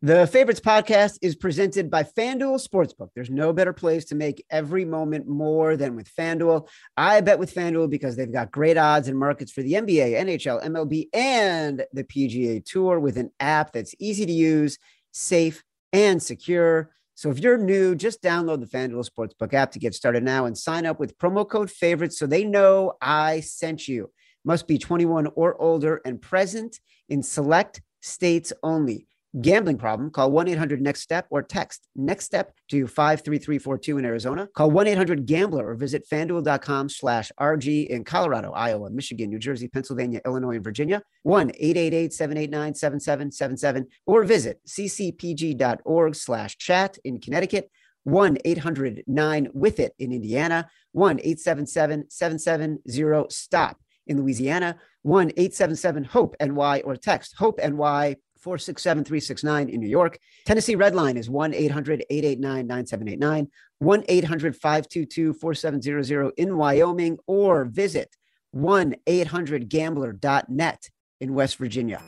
The Favorites podcast is presented by FanDuel Sportsbook. There's no better place to make every moment more than with FanDuel. I bet with FanDuel because they've got great odds and markets for the NBA, NHL, MLB, and the PGA Tour with an app that's easy to use, safe, and secure. So if you're new, just download the FanDuel Sportsbook app to get started now and sign up with promo code favorites so they know I sent you. Must be 21 or older and present in select states only. Gambling problem? Call 1 800 NEXT STEP or text NEXT STEP to 53342 in Arizona. Call 1 800 GAMBLER or visit fanduel.com slash RG in Colorado, Iowa, Michigan, New Jersey, Pennsylvania, Illinois, and Virginia. 1 888 789 7777 or visit ccpg.org slash chat in Connecticut. 1 800 9 with it in Indiana. 1 877 770 STOP in Louisiana. 1 877 HOPE NY or text HOPE NY 467 369 in New York. Tennessee Redline is 1 800 889 9789, 1 800 522 4700 in Wyoming, or visit 1 800 gambler.net in West Virginia.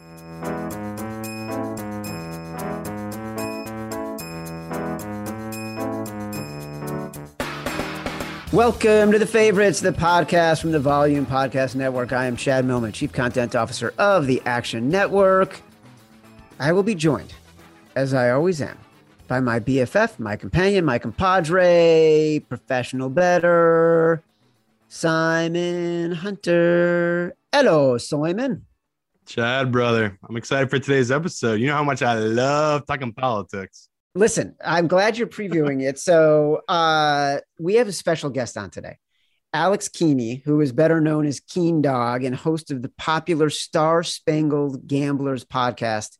Welcome to the favorites, the podcast from the Volume Podcast Network. I am Chad Millman, Chief Content Officer of the Action Network. I will be joined, as I always am, by my BFF, my companion, my compadre, professional better, Simon Hunter. Hello, Simon. Chad, brother. I'm excited for today's episode. You know how much I love talking politics. Listen, I'm glad you're previewing it. So uh, we have a special guest on today. Alex Keeney, who is better known as Keendawg and host of the popular Star Spangled Gamblers podcast.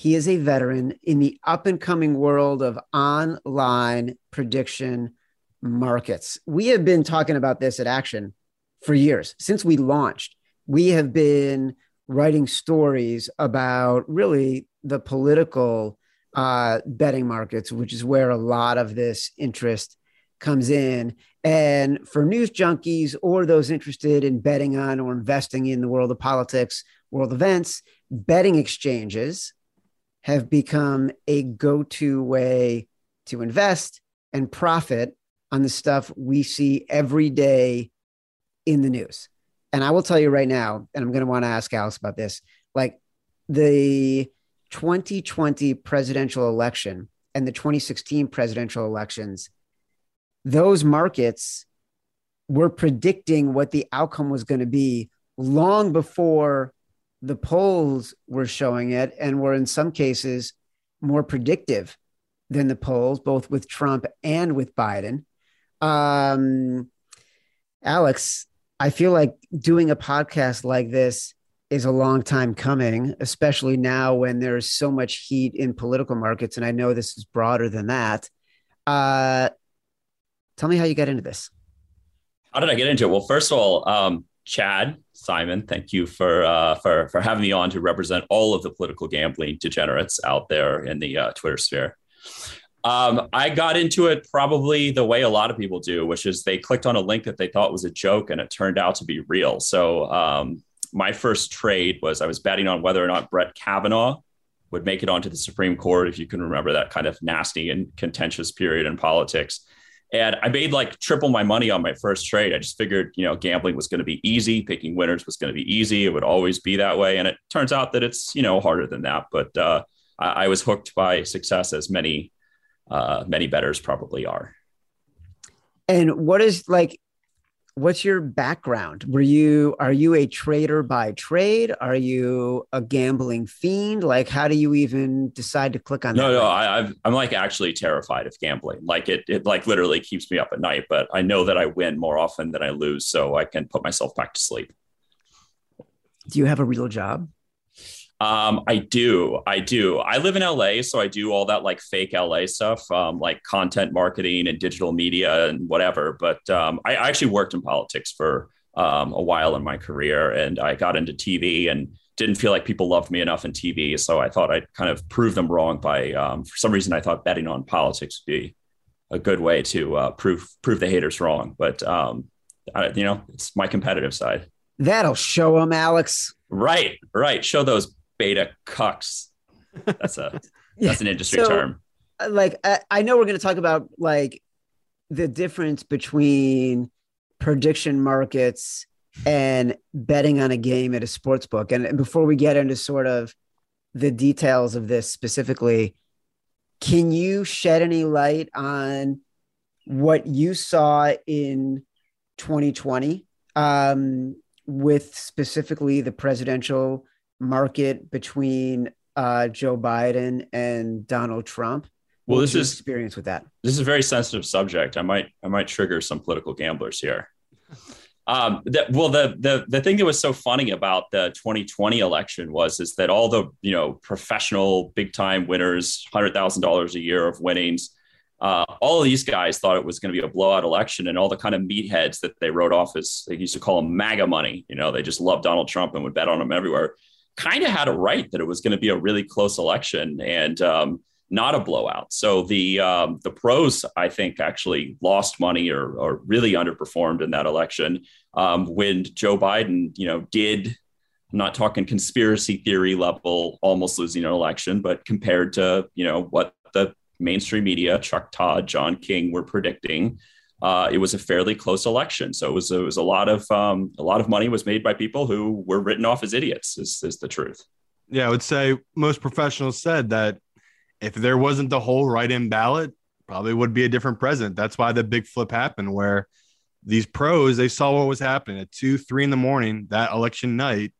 He is a veteran in the up and coming world of online prediction markets. We have been talking about this at Action for years since we launched. We have been writing stories about really the political uh, betting markets, which is where a lot of this interest comes in. And for news junkies or those interested in betting on or investing in the world of politics, world events, betting exchanges have become a go to way to invest and profit on the stuff we see every day in the news. And I will tell you right now, and I'm going to want to ask Alex about this like the 2020 presidential election and the 2016 presidential elections, those markets were predicting what the outcome was going to be long before the polls were showing it and were in some cases more predictive than the polls, both with Trump and with Biden. Um, Alex, I feel like doing a podcast like this is a long time coming, especially now when there's so much heat in political markets. And I know this is broader than that. Uh, tell me how you got into this. How did I get into it? Well, first of all, um, Chad, Simon, thank you for uh, for for having me on to represent all of the political gambling degenerates out there in the uh, Twitter sphere. Um, I got into it probably the way a lot of people do, which is they clicked on a link that they thought was a joke and it turned out to be real. So um, my first trade was I was betting on whether or not Brett Kavanaugh would make it onto the Supreme Court, if you can remember that kind of nasty and contentious period in politics. And I made like triple my money on my first trade. I just figured, you know, gambling was going to be easy, picking winners was going to be easy. It would always be that way. And it turns out that it's, you know, harder than that. But uh, I, I was hooked by success, as many, uh, many betters probably are. And what is like what's your background? Were you are you a trader by trade? Are you a gambling fiend? Like, how do you even decide to click on? No, that no, I, I'm like actually terrified of gambling. Like it, it like literally keeps me up at night. But I know that I win more often than I lose, so I can put myself back to sleep. Do you have a real job? Um, I do. I do. I live in LA, so I do all that like fake LA stuff, um, like content marketing and digital media and whatever. But um, I, I, actually worked in politics for um, a while in my career, and I got into TV and didn't feel like people loved me enough in TV. So I thought I'd kind of prove them wrong by, um, for some reason, I thought betting on politics would be a good way to uh, prove prove the haters wrong. But um, I, you know, it's my competitive side. That'll show them, Alex. Right, right. Show those beta cucks. That's a that's an industry so, term. Uh, like I, I know we're going to talk about like the difference between prediction markets and betting on a game at a sports book. And before we get into sort of the details of this specifically, can you shed any light on what you saw in 2020 um, with specifically the presidential market between uh, Joe Biden and Donald Trump? Well, this is experience with that. This is a very sensitive subject. I might I might trigger some political gamblers here. Um, that, well, the the the thing that was so funny about the 2020 election was is that all the you know professional big time winners, hundred thousand dollars a year of winnings, uh, all of these guys thought it was going to be a blowout election, and all the kind of meatheads that they wrote off as they used to call them MAGA money. You know, they just loved Donald Trump and would bet on him everywhere. Kind of had it right that it was going to be a really close election, and um, not a blowout. So the um, the pros, I think, actually lost money or, or really underperformed in that election. Um, when Joe Biden, you know, did I'm not talking conspiracy theory level, almost losing an election, but compared to you know what the mainstream media, Chuck Todd, John King, were predicting. Uh, it was a fairly close election, so it was it was a lot of um, a lot of money was made by people who were written off as idiots. Is, is the truth? Yeah, I would say most professionals said that if there wasn't the whole write-in ballot, probably would be a different president. That's why the big flip happened, where these pros they saw what was happening at two, three in the morning that election night.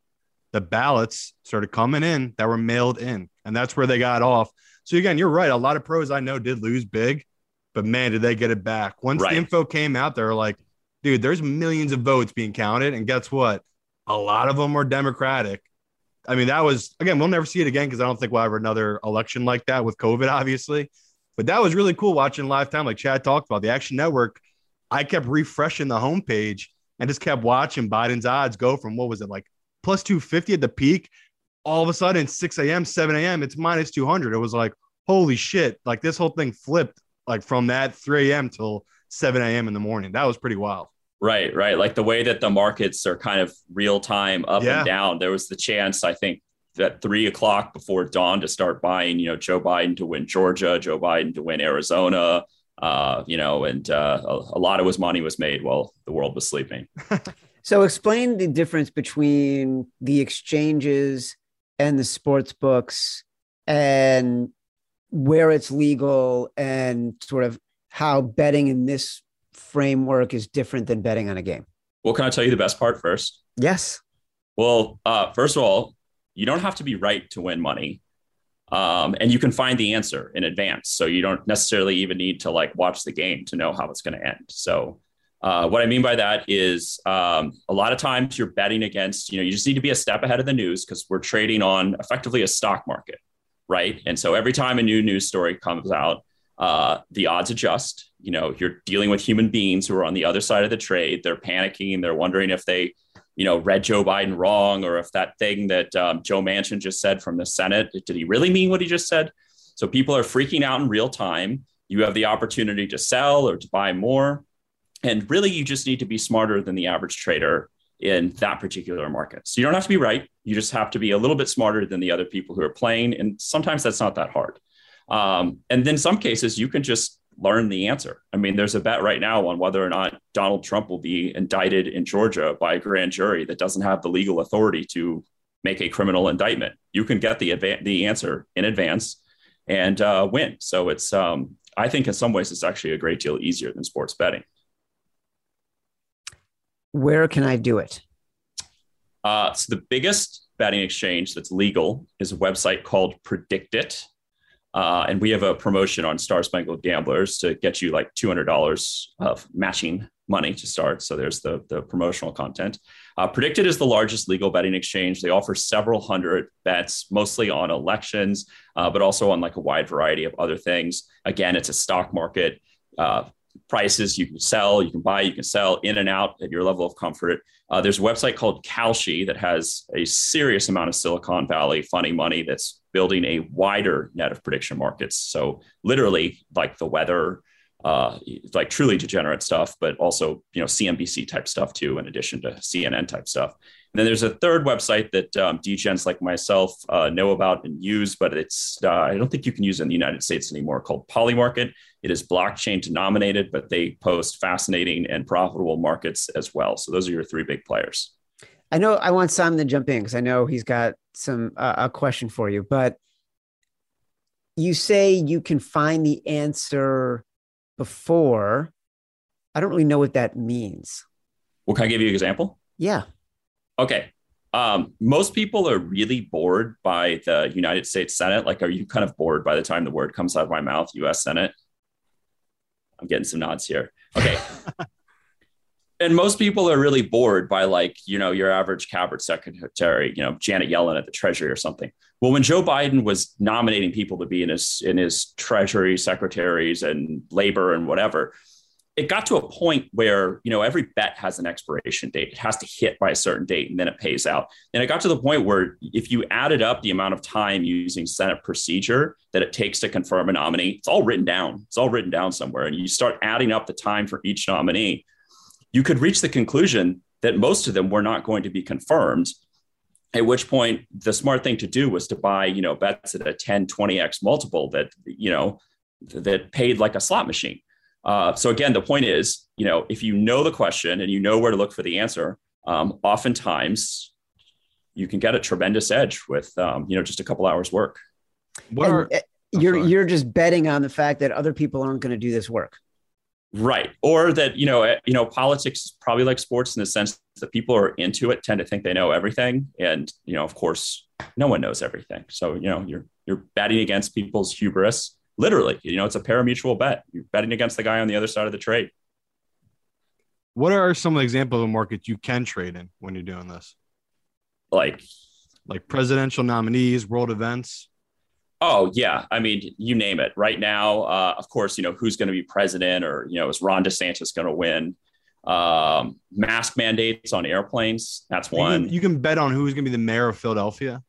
The ballots started coming in that were mailed in, and that's where they got off. So again, you're right. A lot of pros I know did lose big, but man, did they get it back? Once right. the info came out, they were like, "Dude, there's millions of votes being counted, and guess what? A lot of them were Democratic." I mean, that was again, we'll never see it again because I don't think we'll have another election like that with COVID, obviously. But that was really cool watching live time, like Chad talked about. The Action Network, I kept refreshing the homepage and just kept watching Biden's odds go from what was it like plus 250 at the peak. All of a sudden, 6 a.m., 7 a.m., it's minus 200. It was like, holy shit. Like this whole thing flipped like from that 3 a.m. till 7 a.m. in the morning. That was pretty wild. Right, right. Like the way that the markets are kind of real time up yeah. and down. There was the chance, I think, that three o'clock before dawn to start buying, you know, Joe Biden to win Georgia, Joe Biden to win Arizona, uh, you know, and uh, a, a lot of his money was made while the world was sleeping. so explain the difference between the exchanges and the sports books and where it's legal and sort of how betting in this framework is different than betting on a game. Well, can I tell you the best part first? Yes. Well, uh, first of all, you don't have to be right to win money. Um, and you can find the answer in advance. So you don't necessarily even need to like watch the game to know how it's going to end. So uh, what I mean by that is um, a lot of times you're betting against, you know, you just need to be a step ahead of the news because we're trading on effectively a stock market, right? And so every time a new news story comes out, uh, the odds adjust. You know, you're dealing with human beings who are on the other side of the trade. They're panicking. They're wondering if they, you know, read Joe Biden wrong or if that thing that um, Joe Manchin just said from the Senate, did he really mean what he just said? So people are freaking out in real time. You have the opportunity to sell or to buy more. And really, you just need to be smarter than the average trader in that particular market. So you don't have to be right. You just have to be a little bit smarter than the other people who are playing. And sometimes that's not that hard. Um, and then some cases you can just learn the answer. I mean, there's a bet right now on whether or not Donald Trump will be indicted in Georgia by a grand jury that doesn't have the legal authority to make a criminal indictment. You can get the adva- the answer in advance and uh, win. So it's um, I think in some ways it's actually a great deal easier than sports betting. Where can I do it? Uh, so the biggest betting exchange that's legal is a website called PredictIt. Uh, and we have a promotion on Star Spangled Gamblers to get you like $200 of matching money to start. So there's the, the promotional content. Uh, PredictIt is the largest legal betting exchange. They offer several hundred bets, mostly on elections, uh, but also on like a wide variety of other things. Again, it's a stock market. Uh, prices you can sell, you can buy, you can sell in and out at your level of comfort. Uh, there's a website called Kalshi that has a serious amount of Silicon Valley funny money that's building a wider net of prediction markets. So literally, like the weather, uh, like truly degenerate stuff, but also you know CNBC type stuff too, in addition to CNN type stuff. And then there's a third website that um, degens like myself uh, know about and use, but it's uh, I don't think you can use in the United States anymore. Called Polymarket. It is blockchain denominated, but they post fascinating and profitable markets as well. So those are your three big players. I know I want Simon to jump in because I know he's got some uh, a question for you, but you say you can find the answer before. I don't really know what that means. Well, can I give you an example? Yeah. Okay. Um, most people are really bored by the United States Senate. Like, are you kind of bored by the time the word comes out of my mouth, US Senate? I'm getting some nods here. Okay. and most people are really bored by like you know your average cabinet secretary you know janet yellen at the treasury or something well when joe biden was nominating people to be in his in his treasury secretaries and labor and whatever it got to a point where you know every bet has an expiration date. It has to hit by a certain date and then it pays out. And it got to the point where if you added up the amount of time using senate procedure that it takes to confirm a nominee it's all written down. It's all written down somewhere. And you start adding up the time for each nominee you could reach the conclusion that most of them were not going to be confirmed at which point the smart thing to do was to buy you know bets at a 10 20x multiple that you know that paid like a slot machine uh, so again the point is you know if you know the question and you know where to look for the answer um, oftentimes you can get a tremendous edge with um, you know just a couple hours work what are, and, uh, you're you're just betting on the fact that other people aren't going to do this work Right. Or that, you know, eh, you know, politics is probably like sports in the sense that people are into it tend to think they know everything. And, you know, of course, no one knows everything. So, you know, you're you're betting against people's hubris. Literally, you know, it's a pari-mutuel bet. You're betting against the guy on the other side of the trade. What are some examples of markets you can trade in when you're doing this? Like like presidential nominees, world events. Oh yeah, I mean, you name it. Right now, uh, of course, you know who's going to be president, or you know, is Ron DeSantis going to win? Um, mask mandates on airplanes. That's one. You can, you can bet on who's going to be the mayor of Philadelphia.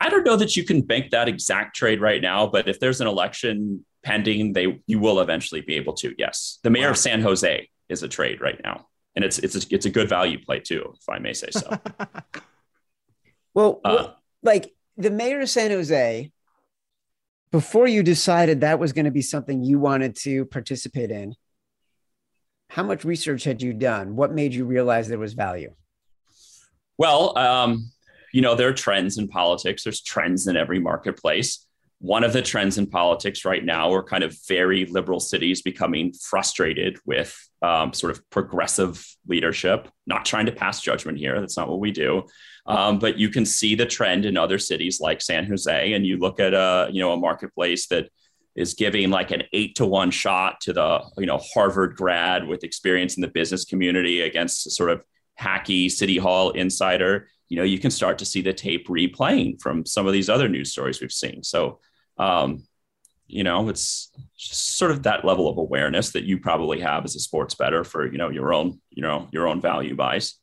I don't know that you can bank that exact trade right now, but if there's an election pending, they you will eventually be able to. Yes, the mayor wow. of San Jose is a trade right now, and it's it's a, it's a good value play too, if I may say so. well, uh, well, like the mayor of San Jose before you decided that was going to be something you wanted to participate in, how much research had you done? What made you realize there was value? Well, um, you know, there are trends in politics, there's trends in every marketplace. One of the trends in politics right now are kind of very liberal cities becoming frustrated with um, sort of progressive leadership, not trying to pass judgment here. That's not what we do. Um, but you can see the trend in other cities like San Jose, and you look at a you know a marketplace that is giving like an eight to one shot to the you know Harvard grad with experience in the business community against sort of hacky city hall insider. You know, you can start to see the tape replaying from some of these other news stories we've seen. So, um, you know, it's just sort of that level of awareness that you probably have as a sports better for you know your own you know your own value buys.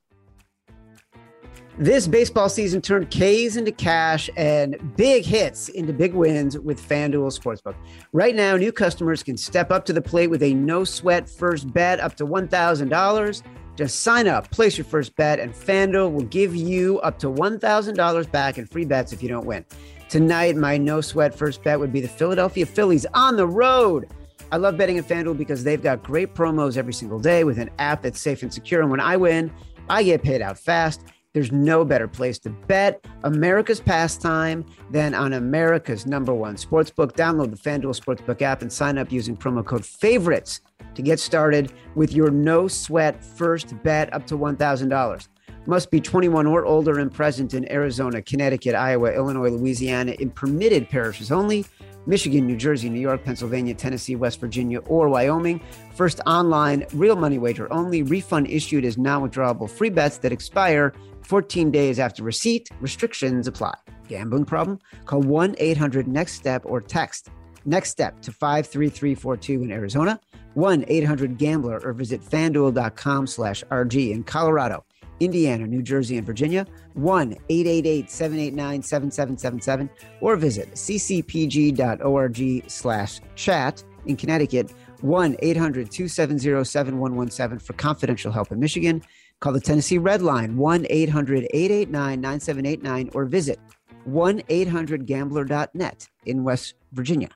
This baseball season turned K's into cash and big hits into big wins with FanDuel Sportsbook. Right now, new customers can step up to the plate with a no sweat first bet up to $1,000. Just sign up, place your first bet, and FanDuel will give you up to $1,000 back in free bets if you don't win. Tonight, my no sweat first bet would be the Philadelphia Phillies on the road. I love betting at FanDuel because they've got great promos every single day with an app that's safe and secure. And when I win, I get paid out fast. There's no better place to bet America's pastime than on America's number one sportsbook. Download the FanDuel Sportsbook app and sign up using promo code FAVORITES to get started with your no sweat first bet up to $1,000. Must be 21 or older and present in Arizona, Connecticut, Iowa, Illinois, Louisiana, in permitted parishes only. Michigan, New Jersey, New York, Pennsylvania, Tennessee, West Virginia, or Wyoming. First online, real money wager only. Refund issued as non withdrawable free bets that expire 14 days after receipt. Restrictions apply. Gambling problem? Call 1 800 NEXT STEP or text Next Step to 53342 in Arizona, 1 800 Gambler, or visit fanduel.com slash RG in Colorado. Indiana, New Jersey, and Virginia, 1 888 789 7777, or visit ccpg.org slash chat in Connecticut, 1 800 270 7117 for confidential help in Michigan. Call the Tennessee Red Line, 1 800 889 9789, or visit 1 800 gambler.net in West Virginia.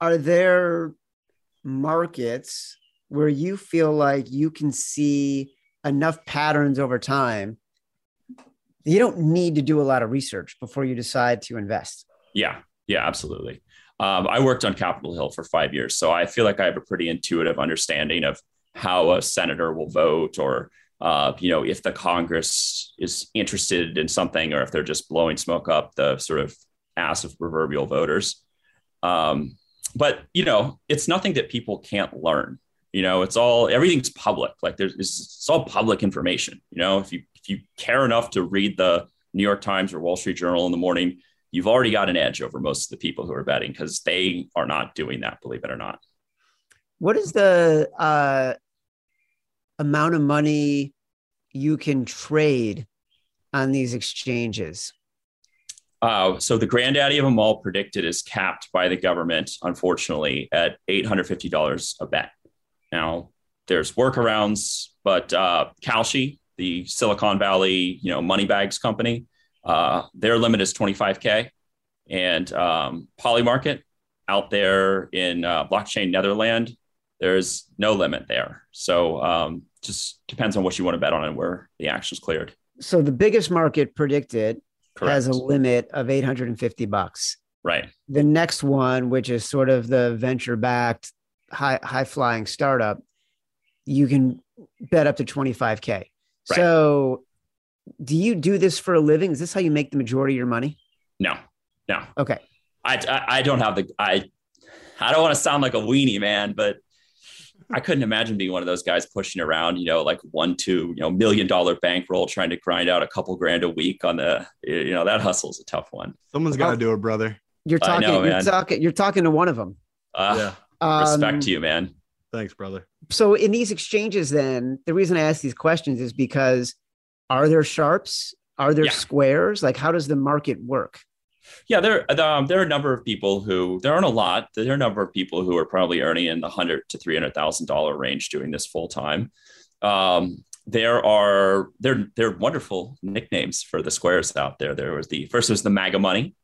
Are there markets where you feel like you can see enough patterns over time? You don't need to do a lot of research before you decide to invest. Yeah. Yeah absolutely. Um, i worked on capitol hill for five years so i feel like i have a pretty intuitive understanding of how a senator will vote or uh, you know if the congress is interested in something or if they're just blowing smoke up the sort of ass of proverbial voters. Um, but you know it's nothing that people can't learn. You know it's all everything's public. Like there's it's, all public information. You know if you if you care enough to read the new york times or wall street journal in the morning you've already got an edge over most of the people who are betting because they are not doing that believe it or not. What is the uh, amount of money you can trade on these exchanges uh, so the granddaddy of them all PredictIt is capped by the government, unfortunately, at $850 a bet. Now, there's workarounds, but uh, the Silicon Valley, you know, money bags company, uh, their limit is 25k, and um, Polymarket out there in uh, blockchain Netherland, there's no limit there. So um, just depends on what you want to bet on and where the action's cleared. So the biggest market PredictIt Correct. has a limit of 850 bucks. Right. The next one, which is sort of the venture backed high high flying startup, you can bet up to 25k. Right. So, do you do this for a living? Is this how you make the majority of your money? No, no. Okay. I, I, I don't have the I I don't want to sound like a weenie man, but I couldn't imagine being one of those guys pushing around, you know, like one, two, you know, million dollar bankroll, trying to grind out a couple grand a week on the, you know, that hustle is a tough one. Someone's got to do it, brother. You're talking, know, you're talking, you're talking to one of them. Uh, yeah. Um, respect to you, man. Thanks, brother. So in these exchanges, then the reason I ask these questions is because are there sharps? Are there yeah. squares? Like, how does the market work? Yeah, there um, there are a number of people who there aren't a lot. There are a number of people who are probably earning in the hundred to three hundred thousand dollar range doing this full time. Um, there are there there are wonderful nicknames for the squares out there. There was the first was the MAGA money.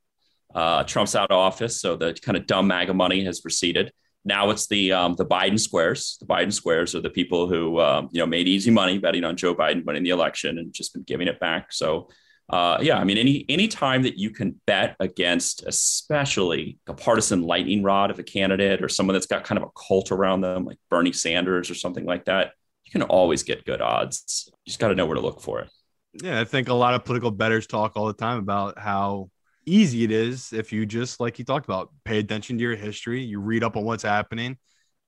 Uh, Trump's out of office, so the kind of dumb MAGA money has receded. Now it's the um, the Biden squares. The Biden squares are the people who um, you know made easy money betting on Joe Biden winning the election and just been giving it back. So uh, yeah, I mean, any any time that you can bet against, especially a partisan lightning rod of a candidate or someone that's got kind of a cult around them, like Bernie Sanders or something like that, you can always get good odds. You just got to know where to look for it. Yeah, I think a lot of political bettors talk all the time about how easy it is if you just, like you talked about, pay attention to your history, you read up on what's happening.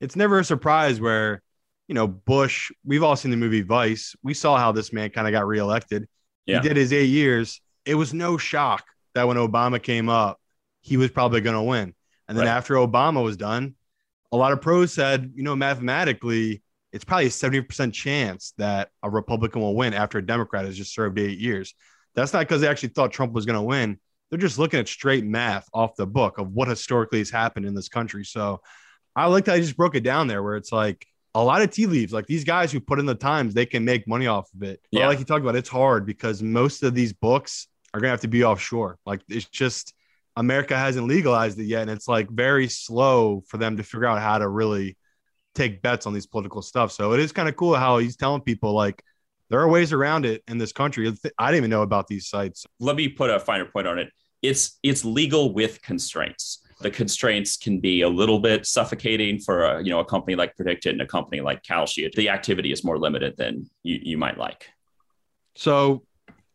It's never a surprise where, you know, Bush. We've all seen the movie Vice. We saw how this man kind of got reelected yeah. He did his eight years. It was no shock that when Obama came up, he was probably going to win. And then right. after Obama was done, a lot of pros said, you know, mathematically, it's probably a 70% chance that a Republican will win after a Democrat has just served eight years. That's not because they actually thought Trump was going to win. They're just looking at straight math off the book of what historically has happened in this country. So I like that I just broke it down there where it's like a lot of tea leaves. Like these guys who put in the times, they can make money off of it. But yeah. like you talked about, it's hard because most of these books are gonna have to be offshore. Like it's just America hasn't legalized it yet, and it's like very slow for them to figure out how to really take bets on these political stuff. So it is kind of cool how he's telling people like there are ways around it in this country. I didn't even know about these sites. Let me put a finer point on it. It's it's legal with constraints the constraints can be a little bit suffocating for a, you know a company like PredictIt and a company like Kalshi. The activity is more limited than you, you might like. So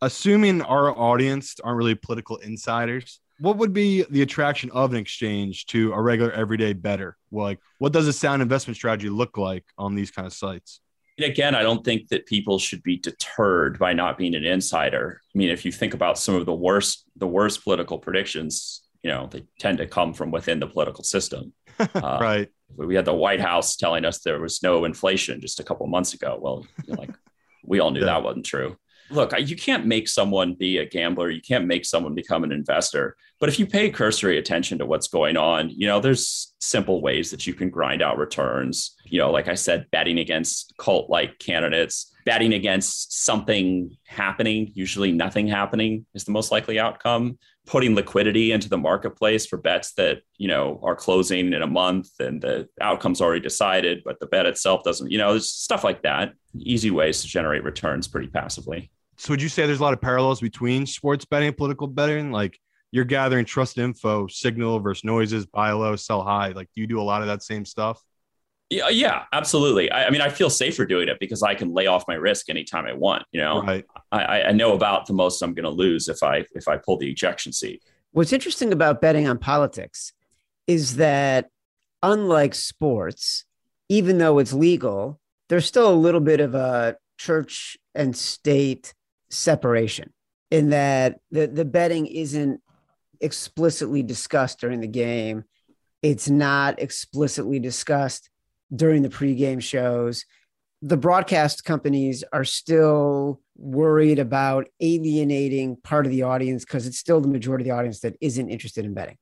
assuming our audience aren't really political insiders, what would be the attraction of an exchange to a regular everyday better? Like, what does a sound investment strategy look like on these kind of sites? And again, I don't think that people should be deterred by not being an insider. I mean, if you think about some of the worst, the worst political predictions, you know, they tend to come from within the political system. Uh, right. We had the White House telling us there was no inflation just a couple months ago. Well, like we all knew yeah. that wasn't true look, you can't make someone be a gambler. You can't make someone become an investor. But if you pay cursory attention to what's going on, you know, there's simple ways that you can grind out returns. You know, like I said, betting against cult like candidates, betting against something happening, usually nothing happening is the most likely outcome. Putting liquidity into the marketplace for bets that, you know, are closing in a month and the outcome's already decided, but the bet itself doesn't, you know, there's stuff like that. Easy ways to generate returns pretty passively so would you say there's a lot of parallels between sports betting and political betting? Like you're gathering trusted info, signal versus noises, buy low, sell high. Like do you do a lot of that same stuff? Yeah, yeah, absolutely. I, I, mean, I feel safer doing it because I can lay off my risk anytime I want. You know, right. I, I know about the most I'm going to lose if I if I pull the ejection seat. What's interesting about betting on politics is that unlike sports, even though it's legal, there's still a little bit of a church and state separation in that the, the betting isn't explicitly discussed during the game. It's not explicitly discussed during the pregame shows. The broadcast companies are still worried about alienating part of the audience because it's still the majority of the audience that isn't interested in betting.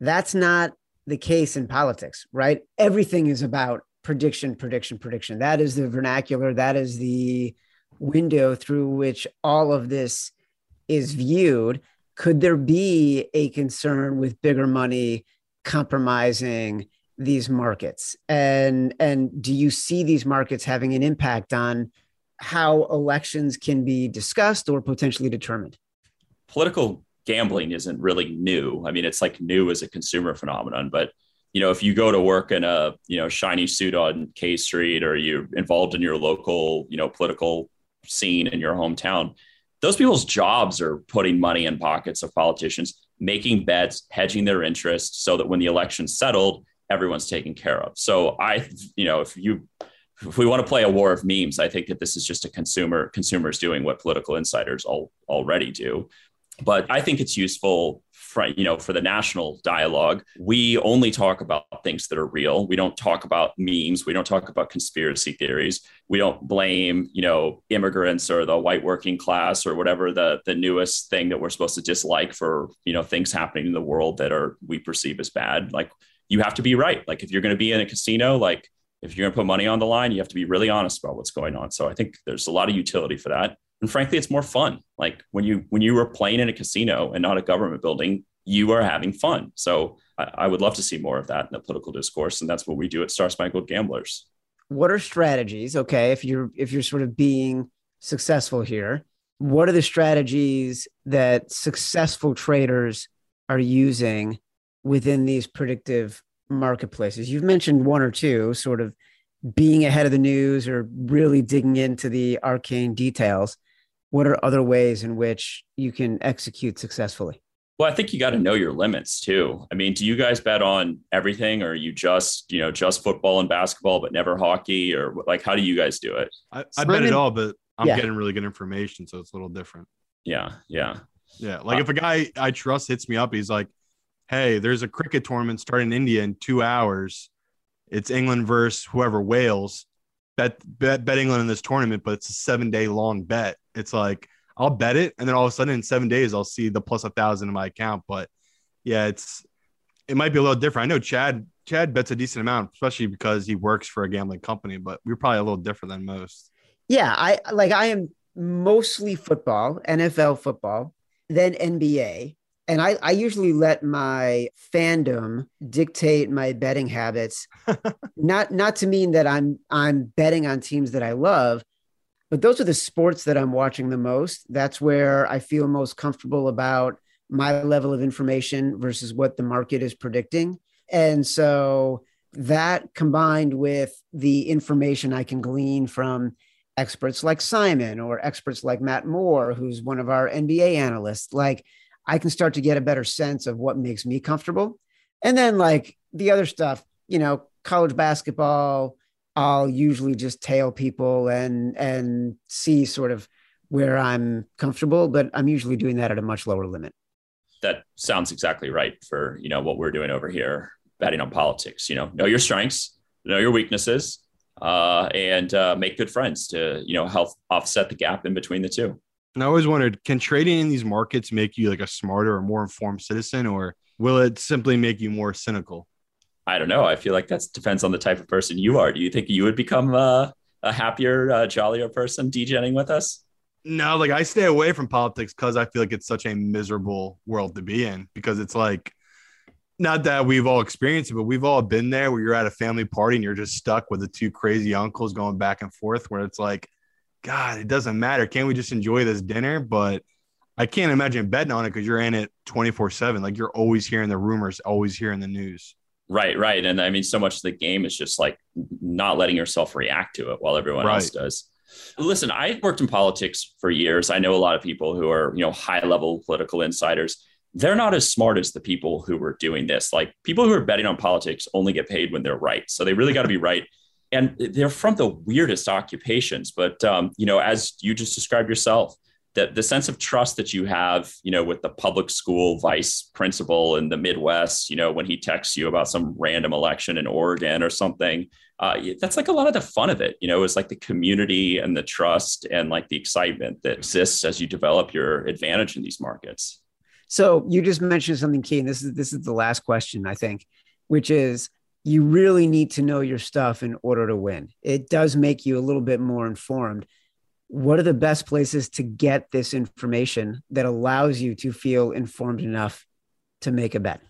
That's not the case in politics, right? Everything is about prediction, prediction, prediction. That is the vernacular. That is the window through which all of this is viewed. Could there be a concern with bigger money compromising these markets? And and do you see these markets having an impact on how elections can be discussed or potentially determined? Political gambling isn't really new. I mean, it's like new as a consumer phenomenon, but you know, if you go to work in a, you know, shiny suit on K Street or you're involved in your local, you know, political scene in your hometown, those people's jobs are putting money in pockets of politicians, making bets, hedging their interests so that when the election's settled, everyone's taken care of. So I, you know, if you if we want to play a war of memes, I think that this is just a consumer consumers doing what political insiders all, already do. But I think it's useful for, you know, for the national dialogue, we only talk about things that are real. We don't talk about memes. We don't talk about conspiracy theories. We don't blame, you know, immigrants or the white working class or whatever the the newest thing that we're supposed to dislike for, you know, things happening in the world that are we perceive as bad. Like you have to be right. Like if you're going to be in a casino, like if you're going to put money on the line, you have to be really honest about what's going on. So I think there's a lot of utility for that. And frankly it's more fun. Like when you when you were playing in a casino and not a government building you are having fun. So I, I would love to see more of that in the political discourse and that's what we do at star spangled gamblers. What are strategies? Okay if you're if you're sort of being successful here what are the strategies that successful traders are using within these predictive marketplaces you've mentioned one or two sort of being ahead of the news or really digging into the arcane details what are other ways in which you can execute successfully? Well, I think you got to know your limits too. I mean, do you guys bet on everything or you just, you know, just football and basketball, but never hockey or like, how do you guys do it? I, I bet it all, but I'm yeah. getting really good information. So it's a little different. Yeah. Yeah. Yeah. Like uh, if a guy I trust hits me up, he's like, Hey, there's a cricket tournament starting in India in two hours. It's England versus whoever Wales bet, bet bet England in this tournament, but it's a seven day long bet. It's like I'll bet it, and then all of a sudden in seven days I'll see the plus a thousand in my account. But yeah, it's it might be a little different. I know Chad Chad bets a decent amount, especially because he works for a gambling company, but we're probably a little different than most. Yeah, I like I am mostly football, NFL football, then NBA and I, I usually let my fandom dictate my betting habits. Not not to mean that i'm i'm betting on teams that i love but those are the sports that i'm watching the most. That's where i feel most comfortable about my level of information versus what the market is predicting. And so that combined with the information i can glean from experts like Simon or experts like Matt Moore, who's one of our NBA analysts, like I can start to get a better sense of what makes me comfortable. And then like the other stuff, you know, college basketball, I'll usually just tail people and and see sort of where I'm comfortable, but I'm usually doing that at a much lower limit. That sounds exactly right for you know what we're doing over here, betting on politics. You know, know your strengths, know your weaknesses, uh, and uh, make good friends to you know help offset the gap in between the two. And I always wondered, can trading in these markets make you like a smarter or more informed citizen, or will it simply make you more cynical? I don't know. I feel like that depends on the type of person you are. Do you think you would become uh, a happier, uh, jollier person degenning with us? No, like I stay away from politics because I feel like it's such a miserable world to be in because it's like not that we've all experienced it, but we've all been there where you're at a family party and you're just stuck with the two crazy uncles going back and forth where it's like, God, it doesn't matter. Can't we just enjoy this dinner? But I can't imagine betting on it because you're in it 24 7. Like you're always hearing the rumors, always hearing the news. Right, right. And I mean, so much of the game is just like not letting yourself react to it while everyone right. else does. Listen, I worked in politics for years. I know a lot of people who are, you know, high level political insiders they're not as smart as the people who were doing this. Like people who are betting on politics only get paid when they're right. So they really got to be right. And they're from the weirdest occupations. But, um, you know, as you just described yourself, that the sense of trust that you have, you know, with the public school vice principal in the Midwest, you know, when he texts you about some random election in Oregon or something, uh, that's like a lot of the fun of it. You know, it's like the community and the trust and like the excitement that exists as you develop your advantage in these markets. So you just mentioned something key, and this is this is the last question I think, which is you really need to know your stuff in order to win. It does make you a little bit more informed. What are the best places to get this information that allows you to feel informed enough to make a bet?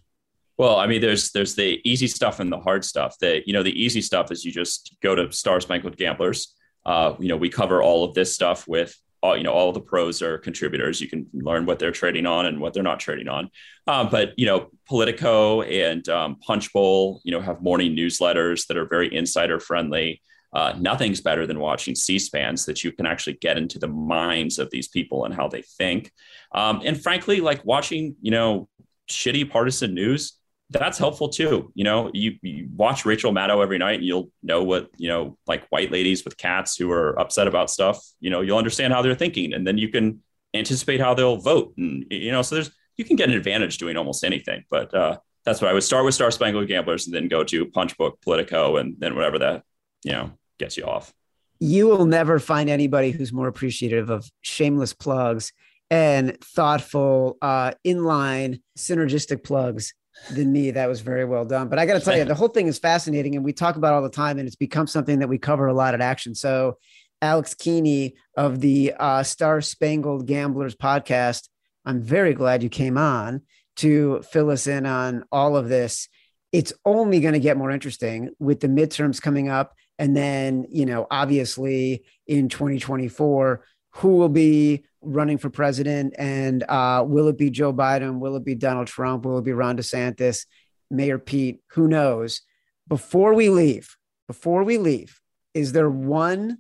Well, I mean, there's there's the easy stuff and the hard stuff. That you know, the easy stuff is you just go to Star Spangled Gamblers. Uh, you know, we cover all of this stuff with all you know all the pros are contributors. You can learn what they're trading on and what they're not trading on. Um, but you know politico and um, punchbowl you know have morning newsletters that are very insider friendly. Uh, nothing's better than watching c-spans that you can actually get into the minds of these people and how they think. Um, and frankly like watching you know shitty partisan news that's helpful too. You know, you, you, watch Rachel Maddow every night and you'll know what, you know, like white ladies with cats who are upset about stuff, you know, you'll understand how they're thinking and then you can anticipate how they'll vote. And, you know, so there's, you can get an advantage doing almost anything, but uh, that's what I would start with Star Spangled Gamblers and then go to Punchbowl, Politico, and then whatever that, you know, gets you off. You will never find anybody who's more appreciative of shameless plugs and thoughtful, uh, inline, synergistic plugs than me. That was very well done. But I got to tell you, the whole thing is fascinating, and we talk about all the time, and it's become something that we cover a lot at Action. So, Alex Keeney of the uh, Star Spangled Gamblers podcast, I'm very glad you came on to fill us in on all of this. It's only going to get more interesting with the midterms coming up, and then you know, obviously in 2024 who will be running for president and uh, will it be Joe Biden? Will it be Donald Trump? Will it be Ron DeSantis? Mayor Pete? Who knows? Before we leave, before we leave, is there one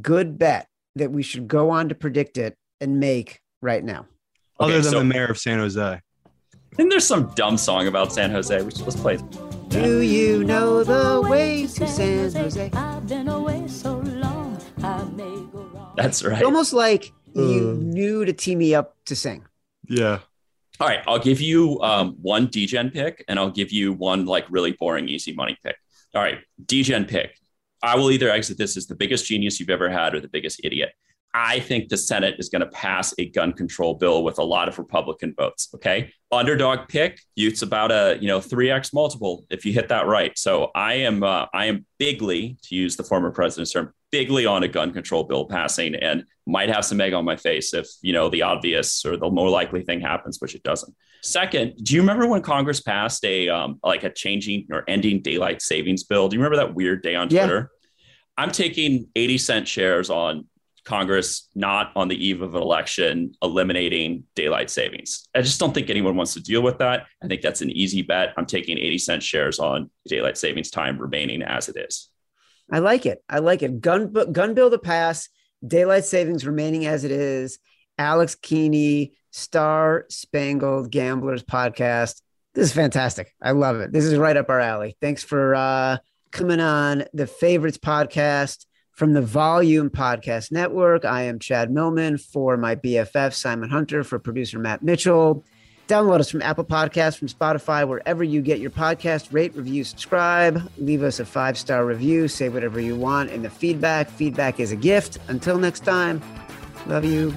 good bet that we should go on to PredictIt and make right now? Other than so, the mayor of San Jose. I think there's some dumb song about San Jose. Let's play. Do you know the way to San Jose? That's right. It's almost like you uh. knew to tee me up to sing. Yeah. All right, I'll give you um, one degen pick, and I'll give you one like really boring easy money pick. All right, degen pick. I will either exit this as the biggest genius you've ever had or the biggest idiot. I think the Senate is going to pass a gun control bill with a lot of Republican votes. Okay. Underdog pick, it's about a, you know, 3x multiple if you hit that right. So I am, uh, I am bigly, to use the former president's term, bigly on a gun control bill passing and might have some egg on my face if, you know, the obvious or the more likely thing happens, which it doesn't. Second, do you remember when Congress passed a, um, like a changing or ending daylight savings bill? Do you remember that weird day on Twitter? Yeah. I'm taking 80 cent shares on Congress not on the eve of an election eliminating daylight savings. I just don't think anyone wants to deal with that. I think that's an easy bet. I'm taking 80 cent shares on daylight savings time remaining as it is. I like it. I like it. Gun gun bill to pass. Daylight savings remaining as it is. Alex Keeney, Star Spangled Gamblers podcast. This is fantastic. I love it. This is right up our alley. Thanks for uh, coming on the Favorites podcast from the Volume Podcast Network. I am Chad Millman for my BFF, Simon Hunter, for producer Matt Mitchell. Download us from Apple Podcasts, from Spotify, wherever you get your podcast. Rate, review, subscribe. Leave us a five star review. Say whatever you want in the feedback. Feedback is a gift. Until next time, love you.